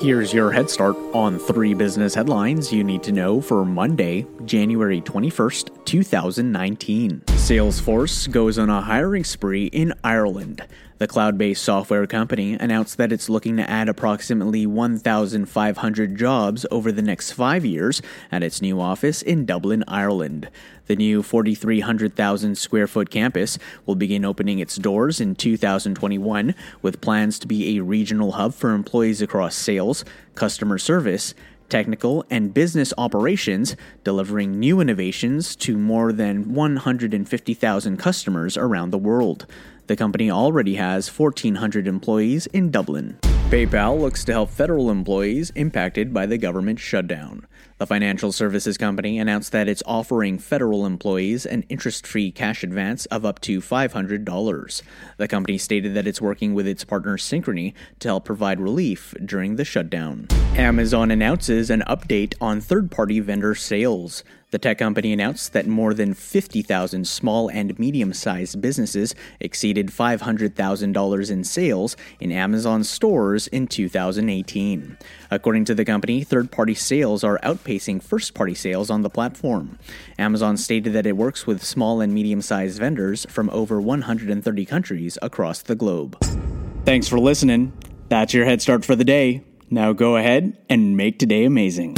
Here's your head start on three business headlines you need to know for Monday, January 21st, 2019. Salesforce goes on a hiring spree in Ireland. The cloud based software company announced that it's looking to add approximately 1,500 jobs over the next five years at its new office in Dublin, Ireland. The new 4,300,000 square foot campus will begin opening its doors in 2021 with plans to be a regional hub for employees across sales, customer service, technical, and business operations, delivering new innovations to more than 150,000 customers around the world. The company already has 1,400 employees in Dublin. PayPal looks to help federal employees impacted by the government shutdown. The financial services company announced that it's offering federal employees an interest free cash advance of up to $500. The company stated that it's working with its partner Synchrony to help provide relief during the shutdown. Amazon announces an update on third party vendor sales. The tech company announced that more than 50,000 small and medium sized businesses exceeded $500,000 in sales in Amazon stores in 2018. According to the company, third party sales are outpacing first party sales on the platform. Amazon stated that it works with small and medium sized vendors from over 130 countries across the globe. Thanks for listening. That's your head start for the day. Now go ahead and make today amazing.